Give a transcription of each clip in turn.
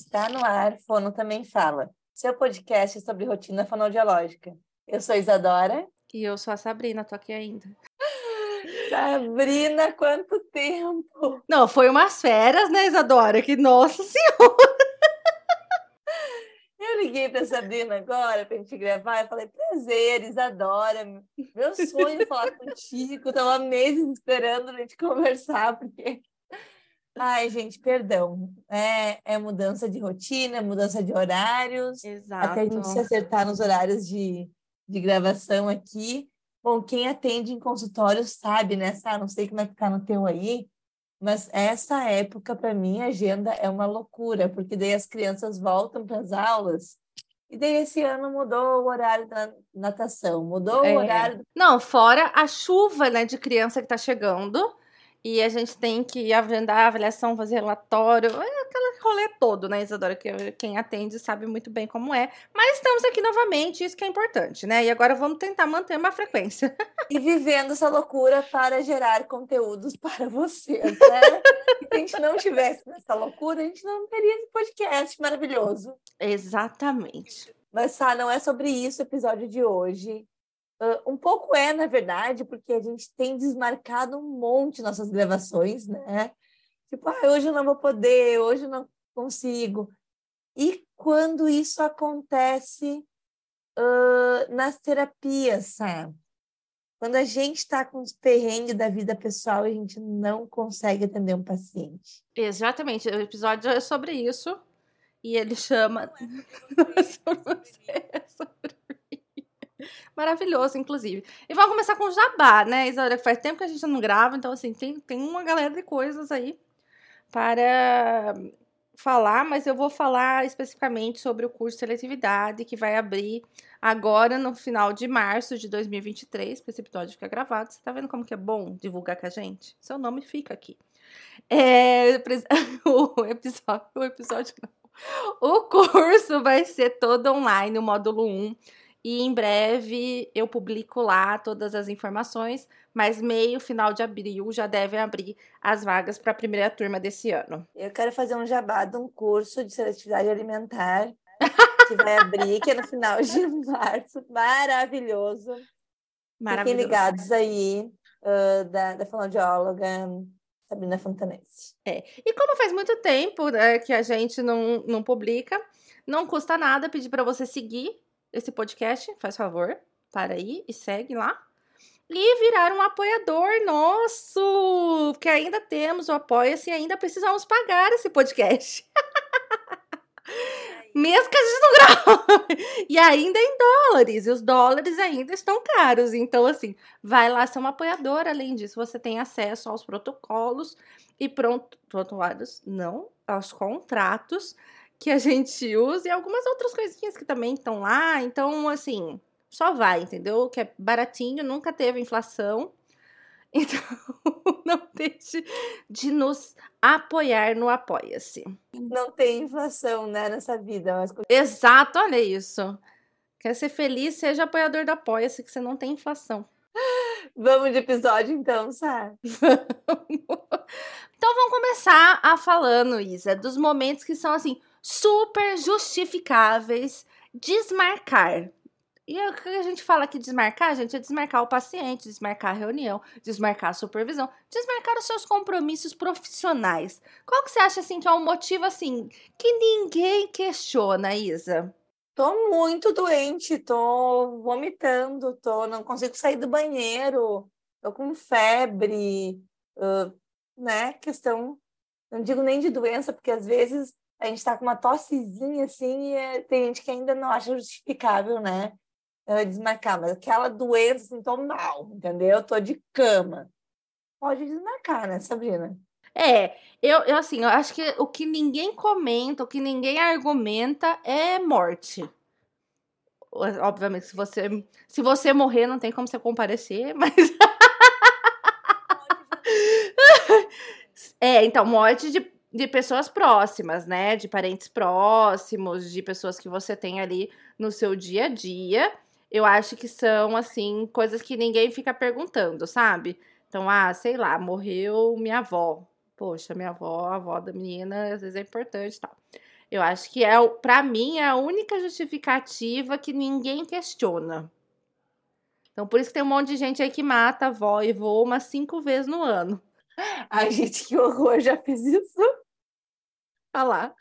Está no ar, Fono Também Fala, seu podcast sobre rotina fonoaudiológica. Eu sou Isadora. E eu sou a Sabrina, tô aqui ainda. Sabrina, quanto tempo! Não, foi umas férias, né, Isadora? Que nossa senhora! Eu liguei para Sabrina agora para a gente gravar. Eu falei: prazer, Isadora. Meu sonho é falar contigo. Estava meses esperando a gente conversar, porque Ai, gente, perdão. É, é mudança de rotina, mudança de horários. Exato. Até a gente se acertar nos horários de, de gravação aqui. Bom, quem atende em consultório sabe, né, Sá? Não sei como é que tá no teu aí, mas essa época, para mim, a agenda é uma loucura, porque daí as crianças voltam para as aulas. E daí esse ano mudou o horário da natação, mudou é. o horário. Não, fora a chuva, né, de criança que tá chegando e a gente tem que agendar a avaliação, fazer relatório, é aquele rolê todo, né, Isadora? Que quem atende sabe muito bem como é. Mas estamos aqui novamente, isso que é importante, né? E agora vamos tentar manter uma frequência. E vivendo essa loucura para gerar conteúdos para vocês, né? Se a gente não tivesse nessa loucura, a gente não teria esse podcast maravilhoso. Exatamente. Mas, Sá, não é sobre isso o episódio de hoje. Uh, um pouco é, na verdade, porque a gente tem desmarcado um monte nossas gravações, né? Tipo, ah, hoje eu não vou poder, hoje eu não consigo. E quando isso acontece uh, nas terapias, sabe? Quando a gente está com os perrengues da vida pessoal a gente não consegue atender um paciente. Exatamente. O episódio é sobre isso. E ele chama. Não é sobre você, é sobre Maravilhoso, inclusive. E vamos começar com o jabá, né, Isadora? Faz tempo que a gente não grava, então, assim, tem, tem uma galera de coisas aí para falar, mas eu vou falar especificamente sobre o curso de seletividade que vai abrir agora no final de março de 2023, para esse episódio ficar gravado. Você tá vendo como que é bom divulgar com a gente? Seu nome fica aqui. É, o episódio, o episódio. O curso vai ser todo online, o módulo 1 e em breve eu publico lá todas as informações, mas meio final de abril já devem abrir as vagas para a primeira turma desse ano. Eu quero fazer um jabá de um curso de seletividade alimentar que vai abrir, que é no final de março. Maravilhoso. Maravilhoso. Fiquem ligados aí uh, da, da fonoaudióloga Sabrina Fontanese. É. E como faz muito tempo né, que a gente não, não publica, não custa nada pedir para você seguir esse podcast, faz favor, para aí e segue lá. E virar um apoiador nosso, porque ainda temos o Apoia-se e ainda precisamos pagar esse podcast. Mesmo que a gente não grava. E ainda em dólares. E os dólares ainda estão caros. Então, assim, vai lá ser um apoiador. Além disso, você tem acesso aos protocolos e pronto. Protocolos, não, aos contratos que a gente usa e algumas outras coisinhas que também estão lá. Então, assim, só vai, entendeu? Que é baratinho, nunca teve inflação. Então, não deixe de nos apoiar no Apoia-se. Não tem inflação, né, nessa vida. Mas... Exato, olha isso. Quer ser feliz, seja apoiador do Apoia-se, que você não tem inflação. Vamos de episódio, então, Sá? então, vamos começar a falando, Isa, dos momentos que são, assim, super justificáveis desmarcar. E o que a gente fala que desmarcar, gente, é desmarcar o paciente, desmarcar a reunião, desmarcar a supervisão, desmarcar os seus compromissos profissionais. Qual que você acha, assim, que é um motivo, assim, que ninguém questiona, Isa? Tô muito doente, tô vomitando, tô, não consigo sair do banheiro, tô com febre, uh, né? Questão, não digo nem de doença, porque às vezes a gente está com uma tossezinha assim, e é, tem gente que ainda não acha justificável, né? Desmarcar, mas aquela doença, assim, tô mal, entendeu? Tô de cama. Pode desmarcar, né, Sabrina? É, eu, eu assim, eu acho que o que ninguém comenta, o que ninguém argumenta é morte. Obviamente, se você, se você morrer, não tem como você comparecer, mas. é, então, morte de de pessoas próximas, né? De parentes próximos, de pessoas que você tem ali no seu dia a dia. Eu acho que são, assim, coisas que ninguém fica perguntando, sabe? Então, ah, sei lá, morreu minha avó. Poxa, minha avó, a avó da menina, às vezes é importante e tal. Eu acho que é, para mim, é a única justificativa que ninguém questiona. Então, por isso que tem um monte de gente aí que mata avó e voa umas cinco vezes no ano. Ai, gente, que horror, já fiz isso. Olha lá.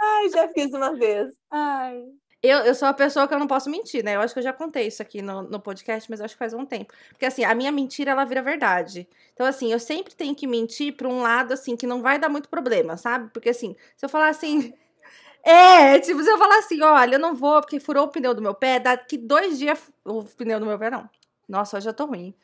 Ai, já fiz uma vez. Ai. Eu, eu sou a pessoa que eu não posso mentir, né? Eu acho que eu já contei isso aqui no, no podcast, mas acho que faz um tempo. Porque, assim, a minha mentira, ela vira verdade. Então, assim, eu sempre tenho que mentir pra um lado, assim, que não vai dar muito problema, sabe? Porque, assim, se eu falar assim... É, tipo, se eu falar assim, olha, eu não vou porque furou o pneu do meu pé, daqui dois dias... O pneu do meu pé, não. Nossa, hoje eu tô ruim.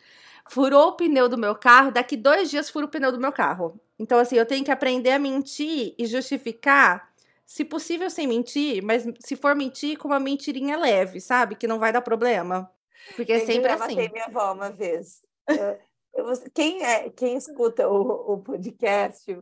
Furou o pneu do meu carro, daqui dois dias fura o pneu do meu carro. Então, assim, eu tenho que aprender a mentir e justificar se possível sem mentir, mas se for mentir com uma mentirinha leve, sabe? Que não vai dar problema. Porque é sempre eu assim. Eu minha avó uma vez. Eu, eu, quem, é, quem escuta o, o podcast,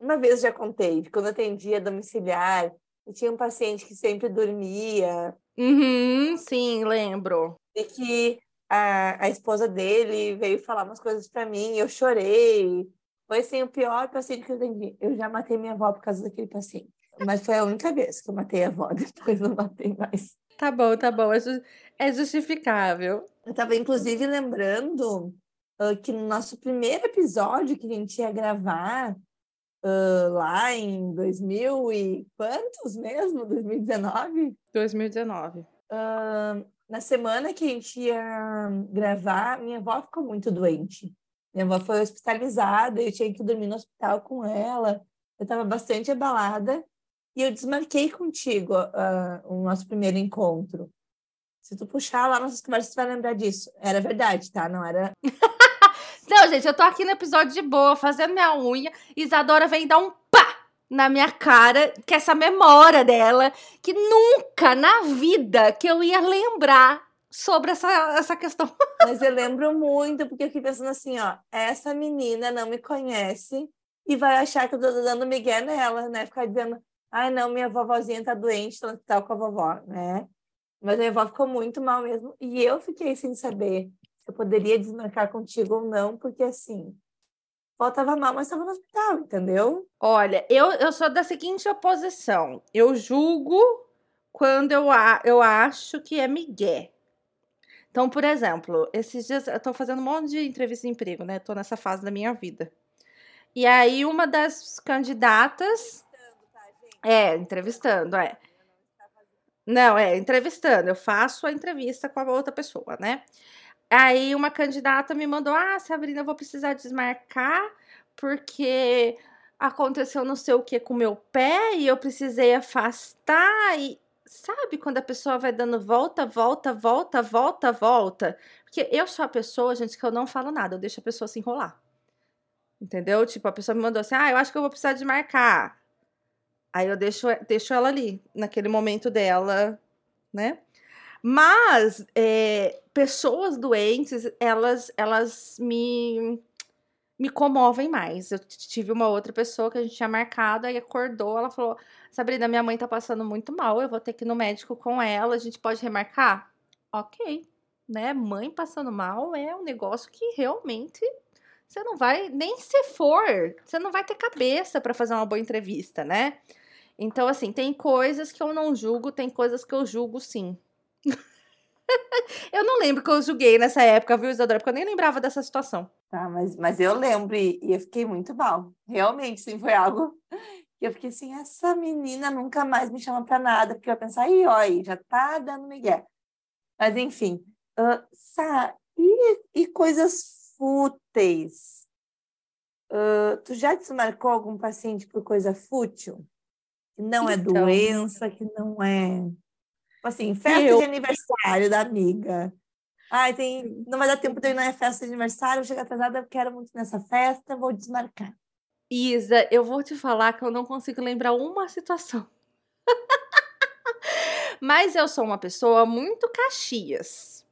uma vez já contei, quando eu atendia domiciliar, e tinha um paciente que sempre dormia. Uhum, sim, lembro. E que a, a esposa dele veio falar umas coisas para mim, eu chorei. Foi assim, o pior paciente que eu atendi. Eu já matei minha avó por causa daquele paciente. Mas foi a única vez que eu matei a avó, depois não matei mais. Tá bom, tá bom, é justificável. Eu tava, inclusive, lembrando uh, que no nosso primeiro episódio que a gente ia gravar, uh, lá em 2000 e quantos mesmo? 2019? 2019. Uh, na semana que a gente ia gravar, minha avó ficou muito doente. Minha avó foi hospitalizada, eu tinha que dormir no hospital com ela. Eu estava bastante abalada e eu desmarquei contigo uh, o nosso primeiro encontro. Se tu puxar lá nossas conversas, tu vai lembrar disso. Era verdade, tá? Não era. Não, gente, eu tô aqui no episódio de boa, fazendo minha unha. Isadora vem dar um pá na minha cara, que essa memória dela, que nunca na vida que eu ia lembrar sobre essa, essa questão. Mas eu lembro muito, porque eu fiquei pensando assim, ó, essa menina não me conhece e vai achar que eu tô dando migué nela, né? Ficar dizendo, Ai, não, minha vovozinha tá doente, tá com a vovó, né? Mas minha avó ficou muito mal mesmo. E eu fiquei sem saber se eu poderia desmarcar contigo ou não, porque assim, a avó tava mal, mas estava no hospital, entendeu? Olha, eu, eu sou da seguinte oposição. Eu julgo quando eu, eu acho que é migué. Então, por exemplo, esses dias eu tô fazendo um monte de entrevista de emprego, né? Tô nessa fase da minha vida. E aí, uma das candidatas é, entrevistando, é. Não, é, entrevistando. Eu faço a entrevista com a outra pessoa, né? Aí uma candidata me mandou: Ah, Sabrina, eu vou precisar desmarcar porque aconteceu não sei o que com meu pé e eu precisei afastar. E sabe quando a pessoa vai dando volta, volta, volta, volta, volta? Porque eu sou a pessoa, gente, que eu não falo nada, eu deixo a pessoa se enrolar. Entendeu? Tipo, a pessoa me mandou assim: Ah, eu acho que eu vou precisar desmarcar. Aí eu deixo, deixo ela ali, naquele momento dela, né? Mas é, pessoas doentes, elas, elas me, me comovem mais. Eu tive uma outra pessoa que a gente tinha marcado, aí acordou, ela falou: Sabrina, minha mãe tá passando muito mal, eu vou ter que ir no médico com ela, a gente pode remarcar? Ok, né? Mãe passando mal é um negócio que realmente você não vai, nem se for, você não vai ter cabeça para fazer uma boa entrevista, né? Então, assim, tem coisas que eu não julgo, tem coisas que eu julgo sim. eu não lembro que eu julguei nessa época, viu, Isadora? Porque eu nem lembrava dessa situação. Tá, mas, mas eu lembro e, e eu fiquei muito mal. Realmente, sim, foi algo que eu fiquei assim, essa menina nunca mais me chama para nada, porque eu ia pensar, aí, ó, aí, já tá dando migué. Mas, enfim, uh, e, e coisas fúteis. Uh, tu já desmarcou algum paciente por coisa fútil? Que não é então, é doença, que não é. Tipo assim, festa eu... de aniversário da amiga. Ai, tem... não vai dar tempo de ir na festa de aniversário, vou chegar atrasada, eu quero muito nessa festa, vou desmarcar. Isa, eu vou te falar que eu não consigo lembrar uma situação. Mas eu sou uma pessoa muito caxias.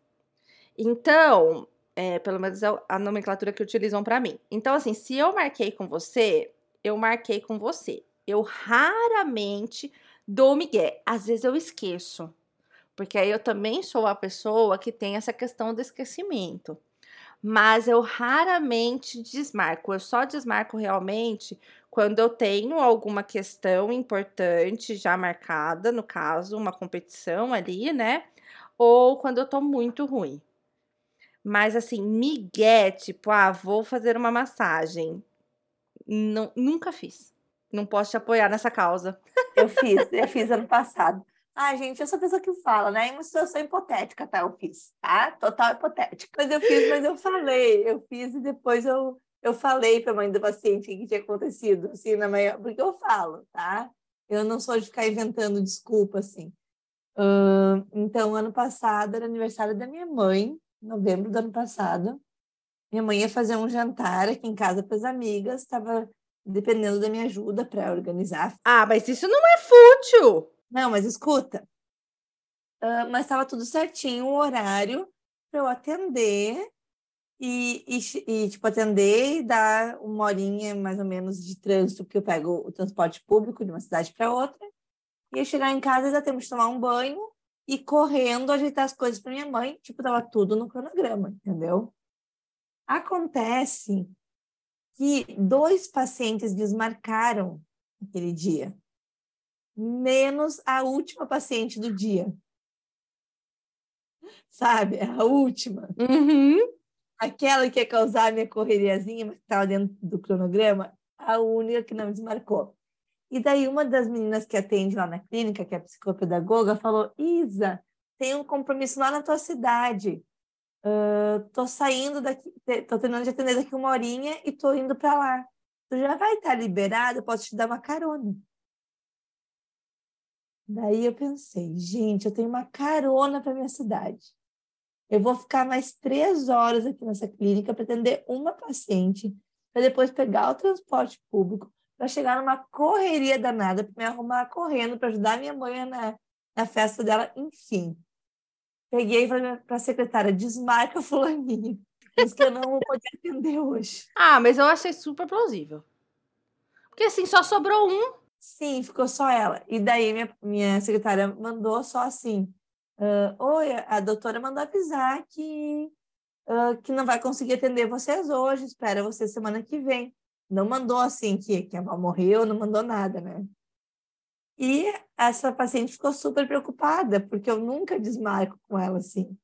Então, é, pelo menos é a nomenclatura que utilizam para mim. Então, assim, se eu marquei com você, eu marquei com você. Eu raramente dou migué. Às vezes eu esqueço. Porque aí eu também sou a pessoa que tem essa questão do esquecimento. mas eu raramente desmarco. Eu só desmarco realmente quando eu tenho alguma questão importante já marcada, no caso, uma competição ali, né? Ou quando eu tô muito ruim. Mas assim, migué, tipo, ah, vou fazer uma massagem. Não, nunca fiz. Não posso te apoiar nessa causa. Eu fiz, eu fiz ano passado. Ah, gente, eu sou a pessoa que fala, né? Em uma situação hipotética, tá? Eu fiz, tá? Total hipotética. Mas eu fiz, mas eu falei. Eu fiz e depois eu, eu falei para a mãe do paciente o que tinha acontecido, assim, na manhã, porque eu falo, tá? Eu não sou de ficar inventando desculpa, assim. Uh, então, ano passado era aniversário da minha mãe, novembro do ano passado. Minha mãe ia fazer um jantar aqui em casa para as amigas, estava dependendo da minha ajuda para organizar. Ah, mas isso não é fútil! Não, mas escuta. Uh, mas estava tudo certinho, o horário para eu atender e, e, e, tipo, atender e dar uma horinha mais ou menos de trânsito, porque eu pego o transporte público de uma cidade para outra. Ia chegar em casa, já temos de tomar um banho e correndo ajeitar as coisas para minha mãe. Tipo, tava tudo no cronograma, entendeu? Acontece que dois pacientes desmarcaram aquele dia menos a última paciente do dia. Sabe? A última. Uhum. Aquela que ia causar a minha correriazinha, mas que estava dentro do cronograma, a única que não desmarcou. E daí uma das meninas que atende lá na clínica, que é psicopedagoga, falou: Isa, tem um compromisso lá na tua cidade. Uh, tô saindo daqui, tô terminando de atender daqui uma horinha e tô indo para lá. Tu já vai estar liberado, eu posso te dar uma carona. Daí eu pensei, gente, eu tenho uma carona para minha cidade. Eu vou ficar mais três horas aqui nessa clínica para atender uma paciente, para depois pegar o transporte público, para chegar numa correria danada, para me arrumar correndo, para ajudar minha mãe na, na festa dela, enfim. Peguei para a secretária, desmarca fulaninho. Diz que eu não vou poder atender hoje. Ah, mas eu achei super plausível. Porque assim, só sobrou um. Sim, ficou só ela. E daí minha, minha secretária mandou só assim: uh, Oi, a doutora mandou avisar que, uh, que não vai conseguir atender vocês hoje, espera você semana que vem. Não mandou assim que, que a avó morreu, não mandou nada, né? E essa paciente ficou super preocupada, porque eu nunca desmarco com ela assim.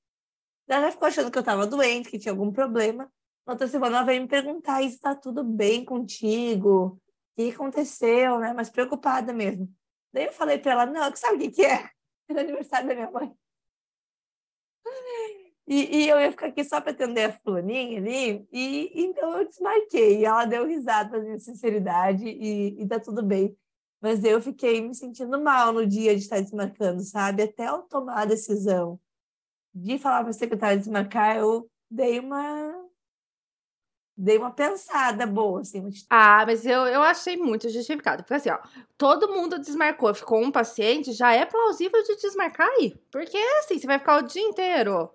Ela ficou achando que eu estava doente, que tinha algum problema. Na outra semana ela veio me perguntar: está tudo bem contigo? Que aconteceu, né? Mas preocupada mesmo. Daí eu falei para ela, não, sabe o que, que é? Era aniversário da minha mãe. E, e, eu ia ficar aqui só para atender a fulaninha ali, e então eu desmarquei. E ela deu risada da minha sinceridade e, e tá tudo bem. Mas eu fiquei me sentindo mal no dia de estar desmarcando, sabe? Até eu tomar a decisão de falar para a secretária desmarcar, eu dei uma dei uma pensada boa, assim. Ah, mas eu, eu achei muito justificado. Porque assim, ó, todo mundo desmarcou, ficou um paciente, já é plausível de desmarcar aí. Porque assim, você vai ficar o dia inteiro.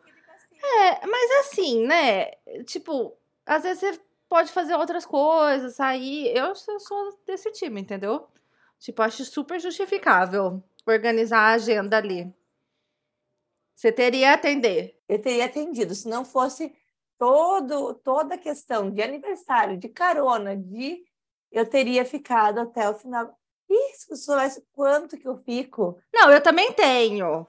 É, mas assim, né? Tipo, às vezes você pode fazer outras coisas, sair. Eu sou desse time, entendeu? Tipo, acho super justificável organizar a agenda ali. Você teria atender. Eu teria atendido. Se não fosse todo, toda a questão de aniversário, de carona, de eu teria ficado até o final. Ih, se soubesse quanto que eu fico. Não, eu também tenho.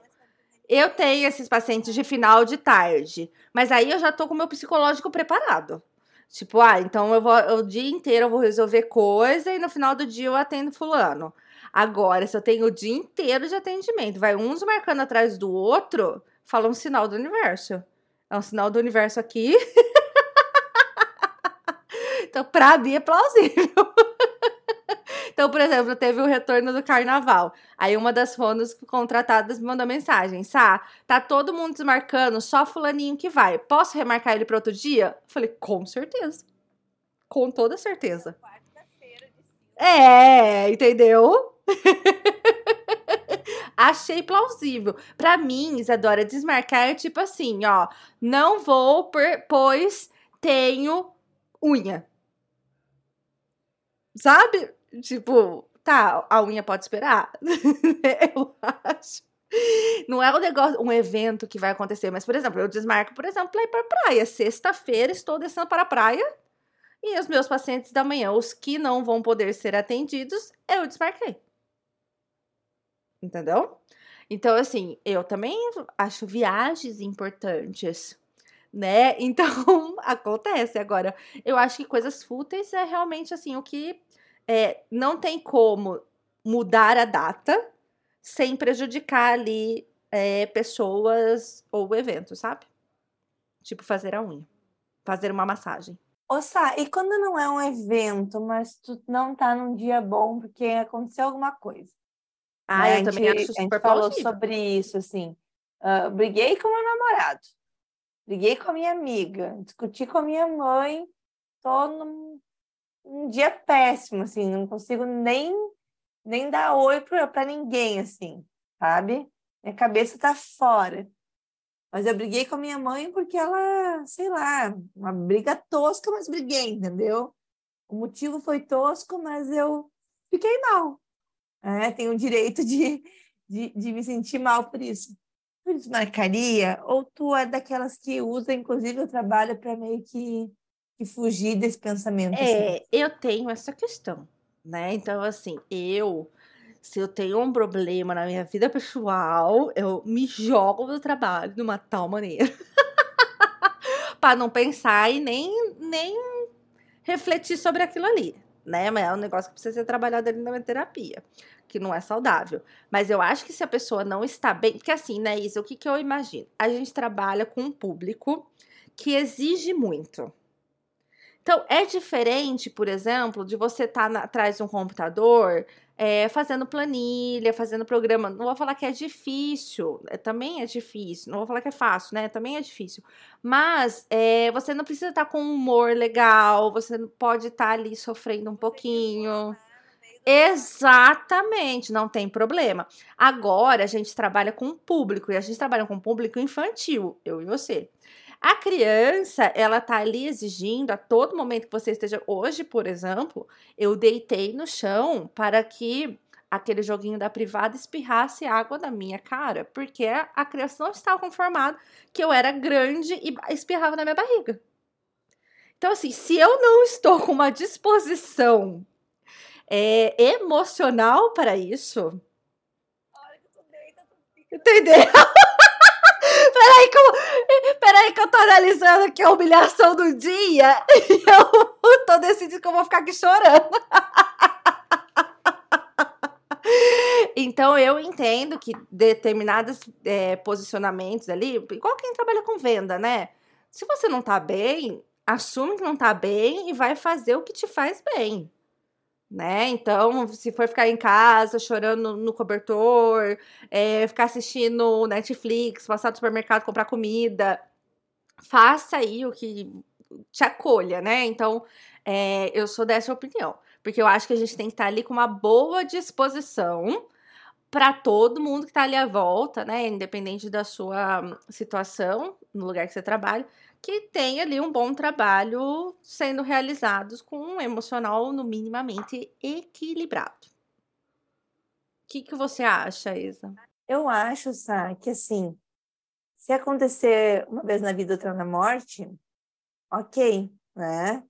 Eu tenho esses pacientes de final de tarde, mas aí eu já tô com o meu psicológico preparado. Tipo, ah, então eu vou o dia inteiro eu vou resolver coisa e no final do dia eu atendo fulano. Agora, se eu tenho o dia inteiro de atendimento, vai uns marcando atrás do outro, fala um sinal do universo. É um sinal do universo aqui. então, pra mim é plausível. Então, por exemplo, teve o retorno do carnaval. Aí uma das fonos contratadas me mandou mensagem: Sá, tá todo mundo desmarcando, só fulaninho que vai. Posso remarcar ele para outro dia? Eu falei, com certeza. Com toda certeza. É, entendeu? Achei plausível. Para mim, Isadora, desmarcar é tipo assim, ó, não vou por, pois tenho unha. Sabe? Tipo, tá, a unha pode esperar? Eu acho. Não é um negócio, um evento que vai acontecer, mas, por exemplo, eu desmarco, por exemplo, para ir para praia. Sexta-feira estou descendo para a praia e os meus pacientes da manhã, os que não vão poder ser atendidos, eu desmarquei. Entendeu? Então, assim, eu também acho viagens importantes, né? Então, acontece. Agora, eu acho que coisas fúteis é realmente, assim, o que é, não tem como mudar a data sem prejudicar ali é, pessoas ou eventos, sabe? Tipo, fazer a unha, fazer uma massagem. Ô, Sá, e quando não é um evento, mas tu não tá num dia bom porque aconteceu alguma coisa? Ah, né? eu também gente, acho super A gente falou sobre isso, assim. Uh, briguei com meu namorado, briguei com a minha amiga, discuti com a minha mãe, tô num, num dia péssimo, assim, não consigo nem, nem dar oi para ninguém, assim, sabe? Minha cabeça tá fora. Mas eu briguei com a minha mãe porque ela, sei lá, uma briga tosca, mas briguei, entendeu? O motivo foi tosco, mas eu fiquei mal. É, tenho o direito de, de, de, me sentir mal por isso. Tu desmarcaria? Ou tu é daquelas que usa, inclusive, o trabalho para meio que, que, fugir desse pensamento? É, assim? eu tenho essa questão, né? Então, assim, eu se eu tenho um problema na minha vida pessoal, eu me jogo do trabalho de uma tal maneira para não pensar e nem, nem refletir sobre aquilo ali né? Mas é um negócio que precisa ser trabalhado ali na terapia, que não é saudável. Mas eu acho que se a pessoa não está bem, porque assim, né, Isa, o que, que eu imagino? A gente trabalha com um público que exige muito. Então, é diferente, por exemplo, de você estar tá atrás de um computador é, fazendo planilha, fazendo programa. Não vou falar que é difícil, é, também é difícil. Não vou falar que é fácil, né? Também é difícil. Mas é, você não precisa estar com um humor legal, você pode estar ali sofrendo um pouquinho. Exatamente, não tem problema. Agora a gente trabalha com público e a gente trabalha com público infantil, eu e você. A criança, ela tá ali exigindo a todo momento que você esteja. Hoje, por exemplo, eu deitei no chão para que aquele joguinho da privada espirrasse água da minha cara, porque a criança não estava conformada que eu era grande e espirrava na minha barriga. Então, assim, se eu não estou com uma disposição é, emocional para isso. Entendeu? Peraí que, eu, peraí que eu tô analisando aqui a humilhação do dia e eu tô decidindo que eu vou ficar aqui chorando. Então eu entendo que determinados é, posicionamentos ali, igual quem trabalha com venda, né? Se você não tá bem, assume que não tá bem e vai fazer o que te faz bem né? Então, se for ficar em casa chorando no cobertor, é, ficar assistindo Netflix, passar no supermercado, comprar comida, faça aí o que te acolha, né? Então, é, eu sou dessa opinião, porque eu acho que a gente tem que estar ali com uma boa disposição para todo mundo que está ali à volta, né? Independente da sua situação, no lugar que você trabalha, que tem ali um bom trabalho sendo realizados com um emocional no minimamente equilibrado. O que, que você acha, Isa? Eu acho, Sá, que assim, se acontecer uma vez na vida, outra na morte, ok, né?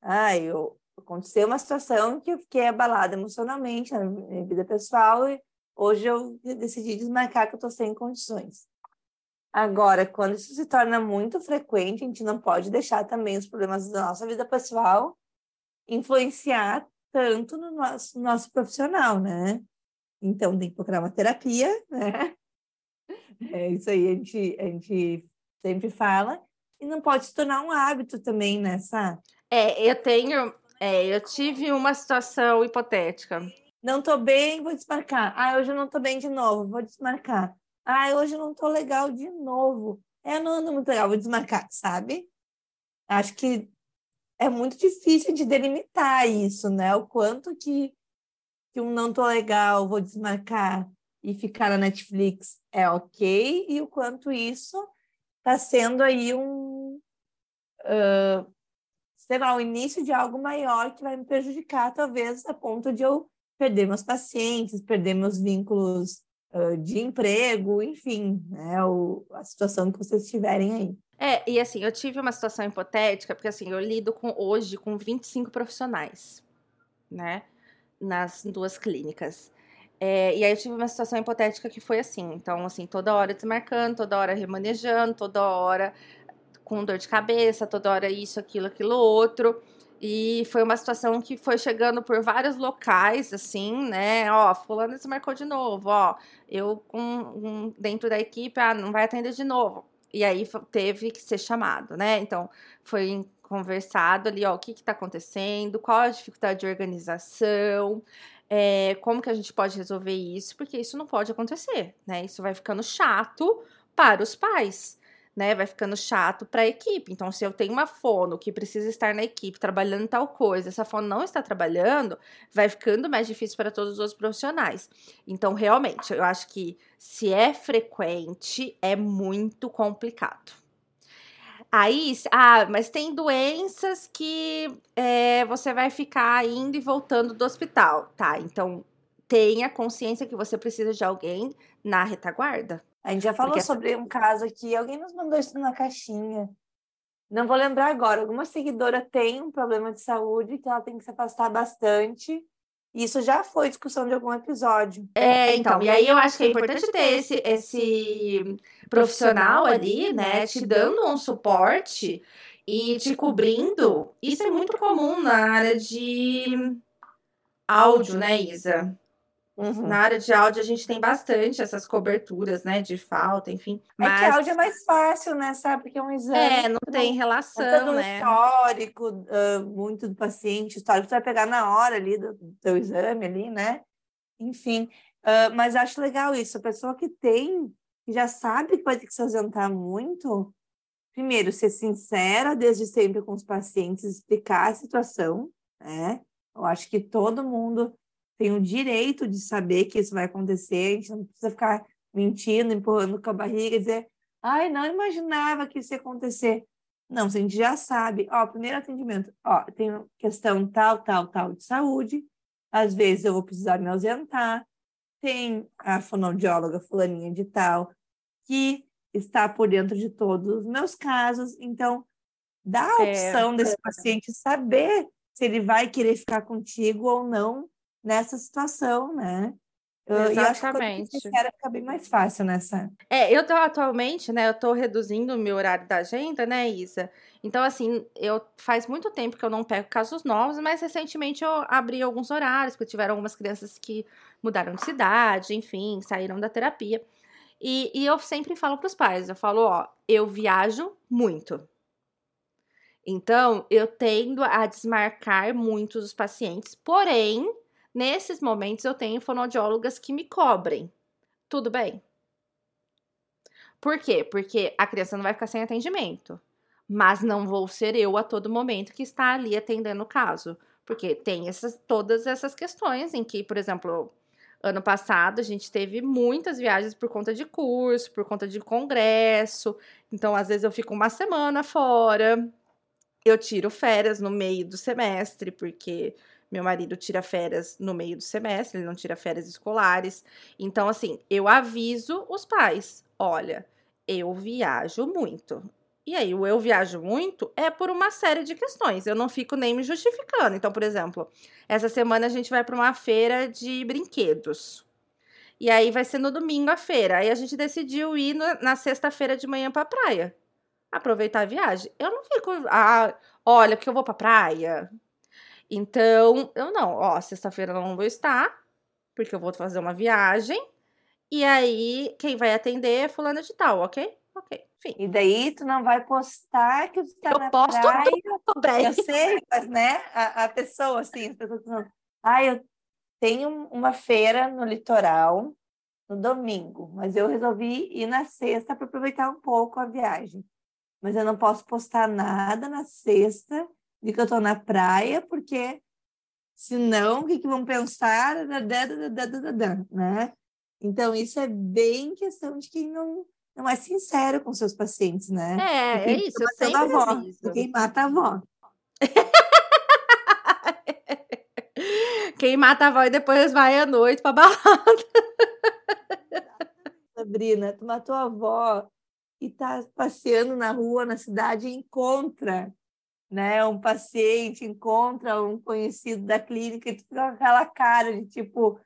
Ah, eu aconteceu uma situação que eu fiquei abalada emocionalmente na minha vida pessoal e hoje eu decidi desmarcar que eu estou sem condições. Agora, quando isso se torna muito frequente, a gente não pode deixar também os problemas da nossa vida pessoal influenciar tanto no nosso, no nosso profissional, né? Então, tem que procurar uma terapia, né? É isso aí, a gente, a gente sempre fala. E não pode se tornar um hábito também, né, Sá? É, eu tenho... É, eu tive uma situação hipotética. Não tô bem, vou desmarcar. Ah, hoje eu não tô bem de novo, vou desmarcar. Ah, hoje eu não tô legal de novo. Eu não ando muito legal, vou desmarcar, sabe? Acho que é muito difícil de delimitar isso, né? O quanto que, que um não tô legal, vou desmarcar e ficar na Netflix é ok, e o quanto isso está sendo aí um, uh, sei lá, o início de algo maior que vai me prejudicar, talvez, a ponto de eu perder meus pacientes, perder meus vínculos uh, de emprego, enfim, né, o, a situação que vocês tiverem aí. É, e assim, eu tive uma situação hipotética, porque assim, eu lido com hoje com 25 profissionais, né, nas duas clínicas. É, e aí eu tive uma situação hipotética que foi assim, então assim, toda hora desmarcando, toda hora remanejando, toda hora com dor de cabeça, toda hora isso, aquilo, aquilo outro. E foi uma situação que foi chegando por vários locais, assim, né? Ó, fulano desmarcou de novo, ó. Eu com um, dentro da equipe, ah, não vai atender de novo. E aí teve que ser chamado, né? Então, foi conversado ali, ó, o que está acontecendo, qual a dificuldade de organização, é, como que a gente pode resolver isso, porque isso não pode acontecer, né? Isso vai ficando chato para os pais né, vai ficando chato para a equipe. Então, se eu tenho uma fono que precisa estar na equipe trabalhando tal coisa, essa fono não está trabalhando, vai ficando mais difícil para todos os profissionais. Então, realmente, eu acho que se é frequente, é muito complicado. Aí, ah, mas tem doenças que é, você vai ficar indo e voltando do hospital, tá? Então, tenha consciência que você precisa de alguém na retaguarda. A gente já falou Porque... sobre um caso aqui, alguém nos mandou isso na caixinha. Não vou lembrar agora. Alguma seguidora tem um problema de saúde que ela tem que se afastar bastante. Isso já foi discussão de algum episódio. É, então, e aí eu acho que é importante ter esse, esse profissional ali, né, te dando um suporte e te cobrindo. Isso é muito comum na área de áudio, né, Isa? Uhum. Na área de áudio, a gente tem bastante essas coberturas, né? De falta, enfim. Mas... É que áudio é mais fácil, né? Sabe? Porque é um exame. É, não tem relação, né? histórico, uh, muito do paciente, histórico, você vai pegar na hora ali do, do teu exame ali, né? Enfim. Uh, mas acho legal isso. A pessoa que tem, que já sabe que vai ter que se ausentar muito, primeiro, ser sincera desde sempre com os pacientes, explicar a situação, né? Eu acho que todo mundo tem o direito de saber que isso vai acontecer, a gente não precisa ficar mentindo, empurrando com a barriga e dizer, ai, não imaginava que isso ia acontecer. Não, a gente já sabe, ó, primeiro atendimento, ó, tem questão tal, tal, tal de saúde, às vezes eu vou precisar me ausentar, tem a fonoaudióloga fulaninha de tal, que está por dentro de todos os meus casos, então dá a é, opção é, desse paciente saber se ele vai querer ficar contigo ou não nessa situação, né? Eu, Exatamente. E acho que ficar bem mais fácil nessa. É, eu tô atualmente, né? Eu tô reduzindo o meu horário da agenda, né, Isa? Então, assim, eu faz muito tempo que eu não pego casos novos, mas recentemente eu abri alguns horários, porque tiveram algumas crianças que mudaram de cidade, enfim, saíram da terapia. E, e eu sempre falo para os pais, eu falo, ó, eu viajo muito. Então, eu tendo a desmarcar muitos os pacientes, porém, Nesses momentos eu tenho fonoaudiólogas que me cobrem. Tudo bem? Por quê? Porque a criança não vai ficar sem atendimento. Mas não vou ser eu a todo momento que está ali atendendo o caso. Porque tem essas, todas essas questões em que, por exemplo, ano passado a gente teve muitas viagens por conta de curso, por conta de congresso. Então, às vezes, eu fico uma semana fora. Eu tiro férias no meio do semestre, porque meu marido tira férias no meio do semestre, ele não tira férias escolares. Então, assim, eu aviso os pais: olha, eu viajo muito. E aí, o eu viajo muito é por uma série de questões. Eu não fico nem me justificando. Então, por exemplo, essa semana a gente vai para uma feira de brinquedos. E aí vai ser no domingo a feira. Aí a gente decidiu ir no, na sexta-feira de manhã para praia. Aproveitar a viagem. Eu não fico, ah, olha, porque eu vou para praia. Então, eu não, ó, sexta-feira eu não vou estar, porque eu vou fazer uma viagem. E aí, quem vai atender é fulano de tal, ok? Ok, enfim. E daí tu não vai postar que tu tá eu na posto praia. Tudo bem. Eu sei, mas né, a, a pessoa, assim, as pessoas falando, ah, eu tenho uma feira no litoral no domingo, mas eu resolvi ir na sexta para aproveitar um pouco a viagem. Mas eu não posso postar nada na sexta de que eu estou na praia, porque senão o que, que vão pensar, né? Então, isso é bem questão de quem não, não é sincero com seus pacientes, né? É, é isso, eu avó, Quem mata a avó. quem mata a avó e depois vai à noite para balada. Sabrina, tu matou a avó e tá passeando na rua, na cidade, e encontra né, um paciente, encontra um conhecido da clínica e tu fica com aquela cara de tipo,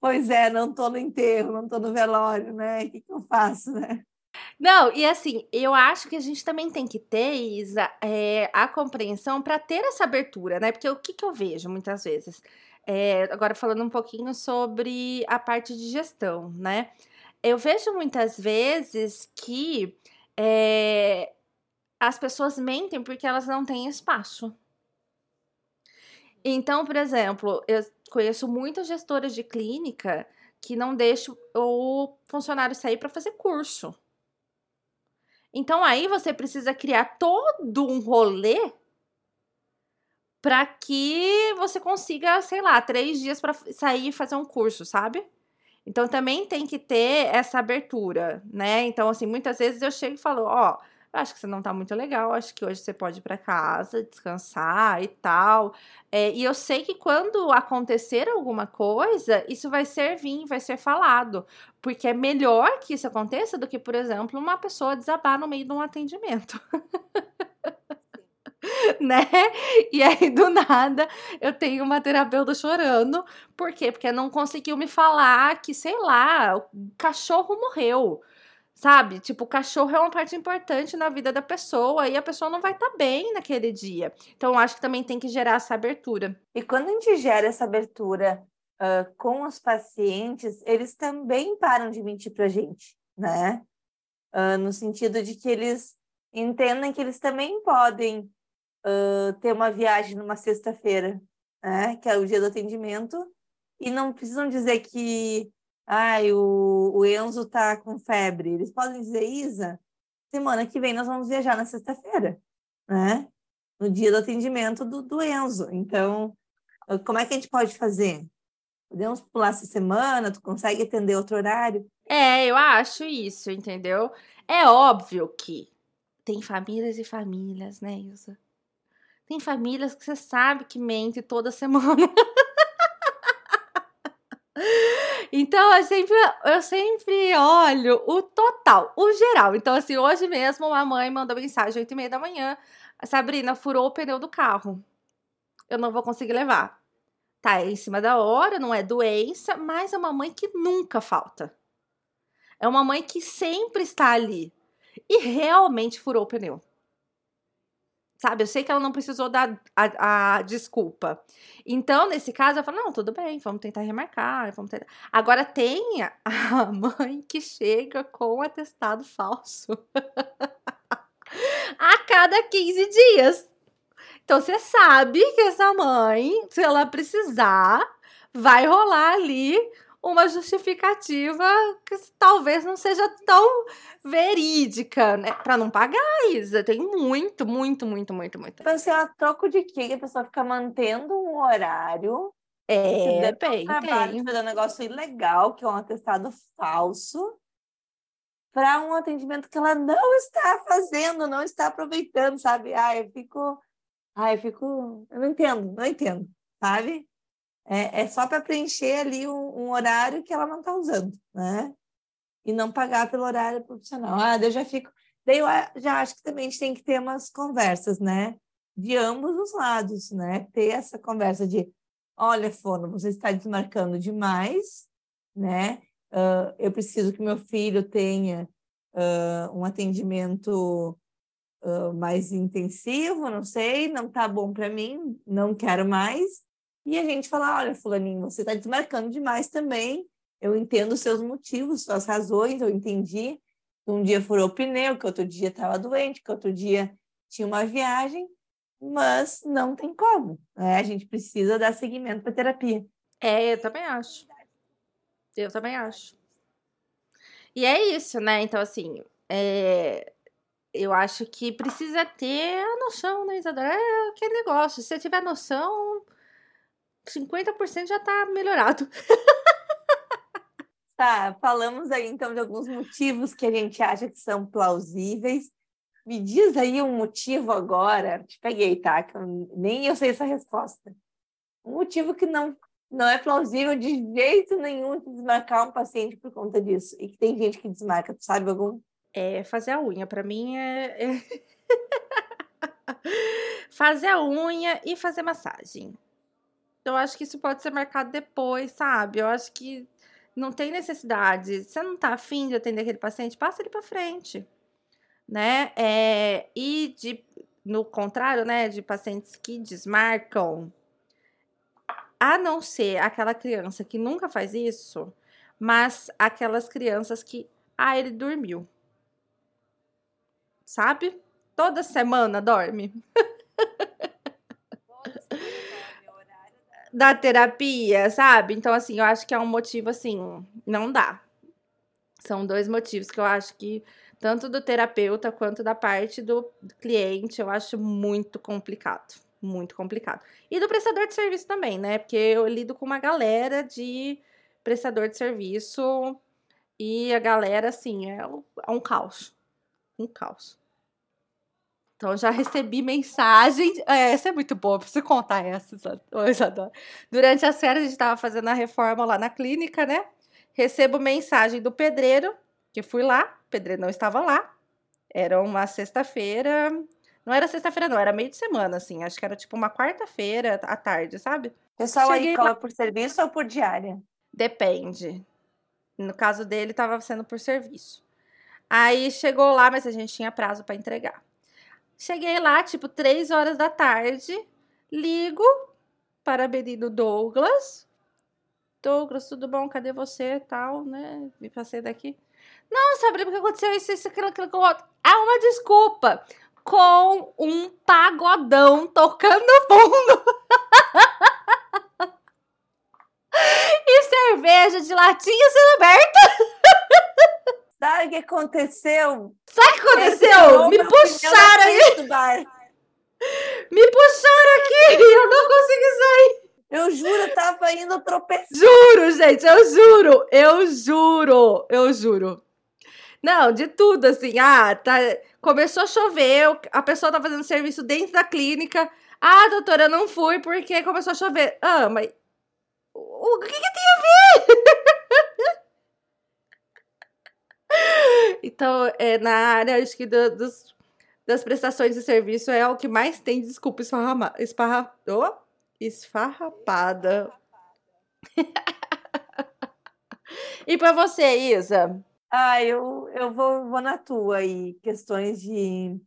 pois é, não estou no enterro, não estou no velório, né? O que, que eu faço, né? Não, e assim, eu acho que a gente também tem que ter, Isa, é, a compreensão para ter essa abertura, né? Porque o que, que eu vejo muitas vezes? É, agora falando um pouquinho sobre a parte de gestão, né? Eu vejo muitas vezes que é, as pessoas mentem porque elas não têm espaço. Então, por exemplo, eu conheço muitas gestoras de clínica que não deixam o funcionário sair para fazer curso. Então aí você precisa criar todo um rolê para que você consiga, sei lá, três dias para sair e fazer um curso, sabe? Então também tem que ter essa abertura, né? Então, assim, muitas vezes eu chego e falo, ó, oh, acho que você não tá muito legal, acho que hoje você pode ir para casa, descansar e tal. É, e eu sei que quando acontecer alguma coisa, isso vai ser vir, vai ser falado, porque é melhor que isso aconteça do que, por exemplo, uma pessoa desabar no meio de um atendimento. né? E aí, do nada, eu tenho uma terapeuta chorando. Por quê? Porque não conseguiu me falar que, sei lá, o cachorro morreu sabe? Tipo, o cachorro é uma parte importante na vida da pessoa e a pessoa não vai estar tá bem naquele dia. Então, acho que também tem que gerar essa abertura. E quando a gente gera essa abertura uh, com os pacientes, eles também param de mentir para a gente, né? Uh, no sentido de que eles entendem que eles também podem uh, ter uma viagem numa sexta-feira, né? Que é o dia do atendimento, e não precisam dizer que Ai, o, o Enzo tá com febre. Eles podem dizer, Isa, semana que vem nós vamos viajar na sexta-feira, né? No dia do atendimento do, do Enzo. Então, como é que a gente pode fazer? Podemos pular essa semana? Tu consegue atender outro horário? É, eu acho isso, entendeu? É óbvio que tem famílias e famílias, né, Ilza? Tem famílias que você sabe que mente toda semana. Então, eu sempre, eu sempre olho o total, o geral. Então, assim, hoje mesmo, uma mãe mandou mensagem, 8 e meia da manhã. Sabrina, furou o pneu do carro. Eu não vou conseguir levar. Tá em cima da hora, não é doença, mas é uma mãe que nunca falta. É uma mãe que sempre está ali. E realmente furou o pneu sabe? Eu sei que ela não precisou dar a, a, desculpa. Então, nesse caso, eu falo, não, tudo bem, vamos tentar remarcar, vamos tentar. Agora, tem a mãe que chega com atestado falso a cada 15 dias. Então, você sabe que essa mãe, se ela precisar, vai rolar ali uma justificativa que talvez não seja tão verídica, né? Para não pagar, Isa. Tem muito, muito, muito, muito, muito. Então, assim, a troco de quê? A pessoa fica mantendo um horário. É, tem, tem. um negócio ilegal, que é um atestado falso, para um atendimento que ela não está fazendo, não está aproveitando, sabe? Ah, eu fico. Ah, eu fico. Eu não entendo, não entendo, sabe? É, é só para preencher ali um, um, horário que ela não está usando, né? E não pagar pelo horário profissional. Ah, eu já fico. Daí eu já acho que também a gente tem que ter umas conversas, né? De ambos os lados, né? Ter essa conversa de: olha, Fono, você está desmarcando demais, né? Uh, eu preciso que meu filho tenha uh, um atendimento uh, mais intensivo, não sei, não está bom para mim, não quero mais e a gente fala, olha, fulaninho, você está desmarcando demais também, eu entendo os seus motivos, suas razões, eu entendi um dia furou o pneu, que outro dia estava doente, que outro dia tinha uma viagem, mas não tem como, né? A gente precisa dar seguimento para terapia. É, eu também acho. Eu também acho. E é isso, né? Então, assim, é... eu acho que precisa ter a noção, né, Isadora? É aquele negócio. Se você tiver noção, 50% já tá melhorado. Tá, falamos aí então de alguns motivos que a gente acha que são plausíveis. Me diz aí um motivo agora, te peguei, tá? Que eu, nem eu sei essa resposta. Um motivo que não, não é plausível de jeito nenhum desmarcar um paciente por conta disso. E que tem gente que desmarca, tu sabe algum? É fazer a unha. Para mim é... é... fazer a unha e fazer massagem. Eu acho que isso pode ser marcado depois, sabe? Eu acho que não tem necessidade. Se você não tá afim de atender aquele paciente, passa ele para frente, né? É, e de, no contrário, né, de pacientes que desmarcam, a não ser aquela criança que nunca faz isso, mas aquelas crianças que, ah, ele dormiu. Sabe? Toda semana dorme. da terapia, sabe? Então, assim, eu acho que é um motivo, assim, não dá. São dois motivos que eu acho que, tanto do terapeuta quanto da parte do cliente, eu acho muito complicado. Muito complicado. E do prestador de serviço também, né? Porque eu lido com uma galera de prestador de serviço e a galera, assim, é um caos. Um caos. Então, já recebi mensagem. É, essa é muito boa, preciso contar essa, Isadora. Durante as férias, a gente estava fazendo a reforma lá na clínica, né? Recebo mensagem do pedreiro, que fui lá, o pedreiro não estava lá. Era uma sexta-feira. Não era sexta-feira, não, era meio de semana, assim. Acho que era tipo uma quarta-feira à tarde, sabe? Pessoal Cheguei aí cobra lá... por serviço ou por diária? Depende. No caso dele, estava sendo por serviço. Aí chegou lá, mas a gente tinha prazo para entregar. Cheguei lá, tipo, três horas da tarde, ligo para menino Douglas. Douglas, tudo bom? Cadê você? Tal, né? Me passei daqui. Não, o que aconteceu? Isso, isso, aquilo, aquilo, aquilo. É uma desculpa. Com um pagodão tocando fundo. e cerveja de latinha sendo aberta. Sabe o que aconteceu? Sabe o que aconteceu? Me puxaram aí. Me puxaram aqui eu não consegui sair. Eu juro, eu tava indo tropeçar. Juro, gente, eu juro, eu juro, eu juro. Não, de tudo, assim. Ah, tá. Começou a chover, a pessoa tá fazendo serviço dentro da clínica. Ah, doutora, eu não fui porque começou a chover. Ah, mas. O que, que tem a ver? Então, é, na área, acho que do, dos, das prestações de serviço é o que mais tem desculpa esfarrama, oh, esfarrapada. e para você, Isa? Ah, eu, eu vou, vou na tua aí. Questões de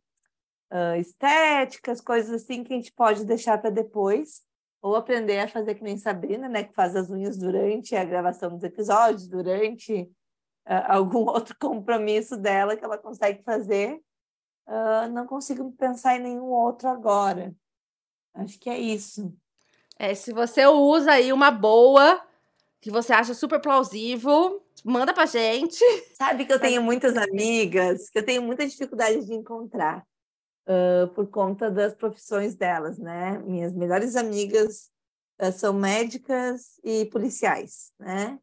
uh, estéticas, coisas assim que a gente pode deixar para depois. Ou aprender a fazer que nem Sabrina, né? Que faz as unhas durante a gravação dos episódios, durante algum outro compromisso dela que ela consegue fazer. Uh, não consigo pensar em nenhum outro agora. Acho que é isso. É, se você usa aí uma boa, que você acha super plausível, manda pra gente. Sabe que eu tenho muitas amigas que eu tenho muita dificuldade de encontrar uh, por conta das profissões delas, né? Minhas melhores amigas uh, são médicas e policiais, né?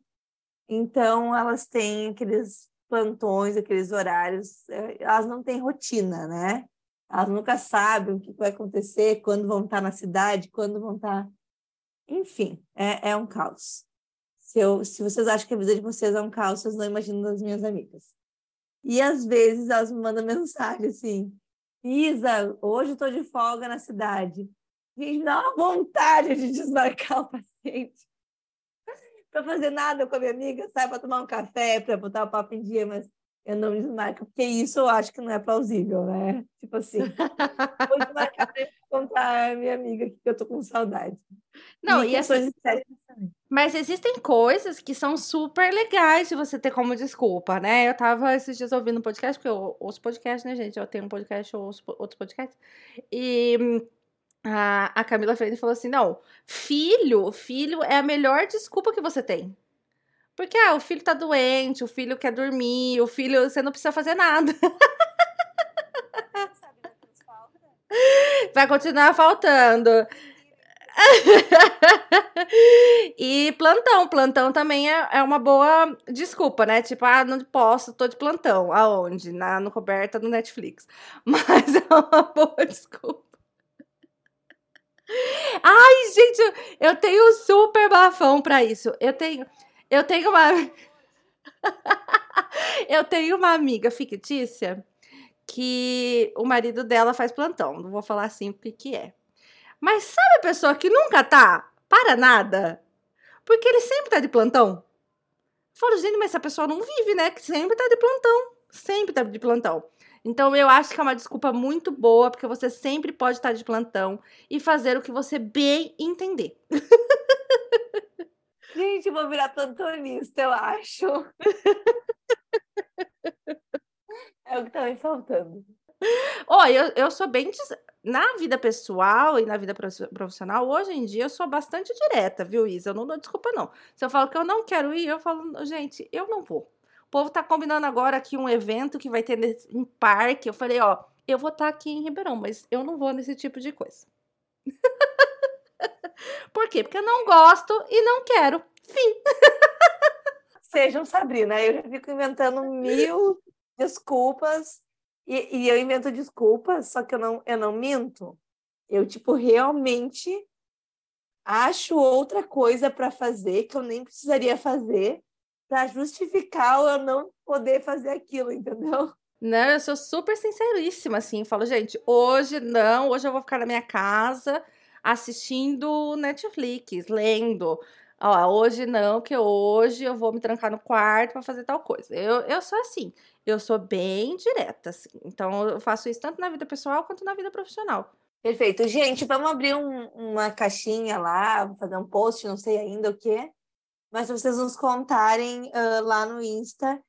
Então, elas têm aqueles plantões, aqueles horários, eh, elas não têm rotina, né? Elas nunca sabem o que vai acontecer, quando vão estar na cidade, quando vão estar. Enfim, é, é um caos. Se, eu, se vocês acham que a vida de vocês é um caos, vocês não imaginam das minhas amigas. E às vezes elas me mandam mensagem assim: Isa, hoje eu estou de folga na cidade. Gente, dá uma vontade de desmarcar o paciente para fazer nada com a minha amiga, sai para tomar um café, para botar o papo em dia, mas eu não desmarco, porque isso eu acho que não é plausível, né? Tipo assim, vou desmarcar para encontrar a minha amiga que eu tô com saudade. Não, e, e assim, mas existem coisas que são super legais de você ter como desculpa, né? Eu tava esses dias ouvindo um podcast, porque eu ouço podcast, né, gente? Eu tenho um podcast, eu ouço outros podcasts. E a, a Camila Freire falou assim: não, filho, filho é a melhor desculpa que você tem. Porque ah, o filho tá doente, o filho quer dormir, o filho, você não precisa fazer nada. Vai continuar faltando. e plantão, plantão também é, é uma boa desculpa, né? Tipo, ah, não posso, tô de plantão. Aonde? Na, no coberta no Netflix. Mas é uma boa desculpa. Ai, gente, eu tenho super bafão pra isso. Eu tenho, eu tenho uma, eu tenho uma amiga fictícia que o marido dela faz plantão. Não vou falar assim o que que é. Mas sabe a pessoa que nunca tá para nada? Porque ele sempre tá de plantão. Eu falo, gente, mas essa pessoa não vive, né? Que sempre tá de plantão. Sempre tá de plantão. Então eu acho que é uma desculpa muito boa, porque você sempre pode estar de plantão e fazer o que você bem entender. Gente, vou virar plantonista, eu acho. é o que tá me faltando. Ó, eu, eu sou bem. Na vida pessoal e na vida prof- profissional, hoje em dia eu sou bastante direta, viu, Isa? Eu não dou desculpa, não. Se eu falo que eu não quero ir, eu falo, gente, eu não vou. Povo tá combinando agora aqui um evento que vai ter em parque. Eu falei, ó, eu vou estar aqui em Ribeirão, mas eu não vou nesse tipo de coisa. Por quê? Porque eu não gosto e não quero. Fim. Sejam Sabrina, eu já fico inventando mil desculpas e, e eu invento desculpas, só que eu não, eu não minto. Eu, tipo, realmente acho outra coisa para fazer que eu nem precisaria fazer para justificar eu não poder fazer aquilo, entendeu? Não, eu sou super sinceríssima, assim. Falo, gente, hoje não, hoje eu vou ficar na minha casa assistindo Netflix, lendo. Ó, hoje não, que hoje eu vou me trancar no quarto para fazer tal coisa. Eu, eu sou assim, eu sou bem direta, assim. Então eu faço isso tanto na vida pessoal quanto na vida profissional. Perfeito. Gente, vamos abrir um- uma caixinha lá, fazer um post, não sei ainda o quê, mas vocês nos contarem ah, lá no Insta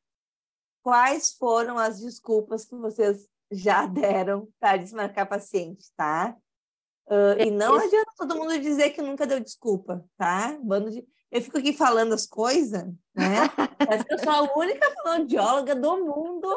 quais foram as desculpas que vocês já deram para desmarcar paciente, tá? Ah, e não Isso. adianta todo mundo dizer que nunca deu desculpa, tá? Bando de... Eu fico aqui falando as coisas, né? Parece que eu sou a única fonoaudióloga do mundo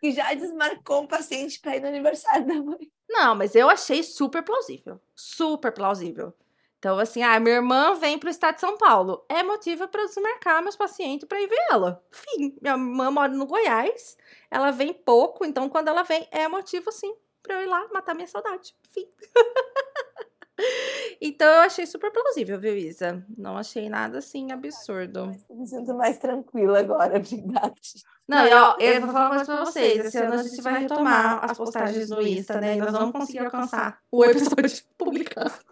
que já desmarcou um paciente para ir no aniversário da mãe. Não, mas eu achei super plausível. Super plausível. Então, assim, ah, minha irmã vem pro estado de São Paulo. É motivo para eu desmarcar meus pacientes para ir ver ela. Fim. Minha irmã mora no Goiás. Ela vem pouco, então quando ela vem, é motivo, sim, para eu ir lá matar minha saudade. Fim. então, eu achei super plausível, viu, Isa? Não achei nada, assim, absurdo. Eu me sinto mais tranquila agora, obrigada. Não, eu, eu vou falar uma coisa pra vocês. Esse ano a gente vai retomar as postagens no Insta, né? E nós vamos conseguir alcançar o episódio publicado.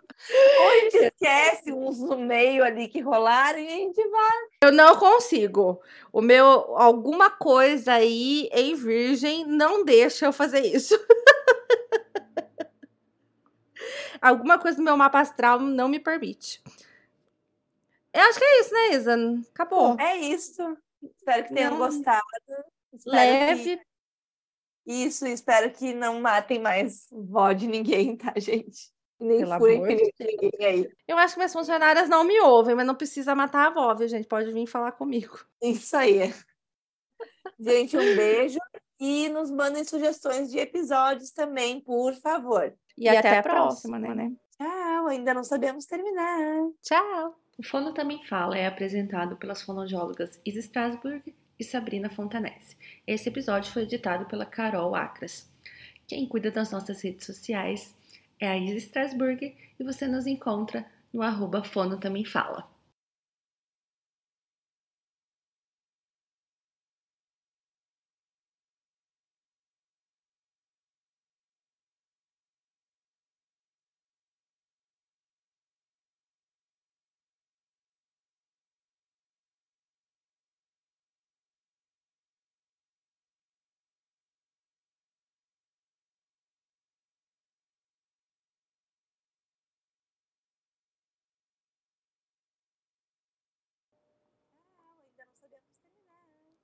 Ou a gente esquece uns no meio ali que rolaram e a gente vai. Eu não consigo. O meu, alguma coisa aí em virgem não deixa eu fazer isso. alguma coisa do meu mapa astral não me permite. Eu acho que é isso, né, Isa? Acabou. É isso. Espero que tenham Não. gostado. Espero Leve. que- Isso, espero que não matem mais vó de ninguém, tá, gente? Nem furem pneu de ninguém aí. Eu acho que minhas funcionárias não me ouvem, mas não precisa matar a avó, viu, gente? Pode vir falar comigo. Isso aí. Gente, um beijo. E nos mandem sugestões de episódios também, por favor. E, até, a próxima, né? Tchau, ainda não sabemos terminar. Tchau. O Fono Também Fala é apresentado pelas fonoaudiólogas Isa Strasburg e Sabrina Fontanese. Esse episódio foi editado pela Carol Acras. Quem cuida das nossas redes sociais é a Isa Strasburg e você nos encontra no arroba Fono Também Fala.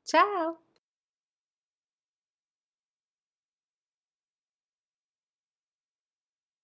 Tchau.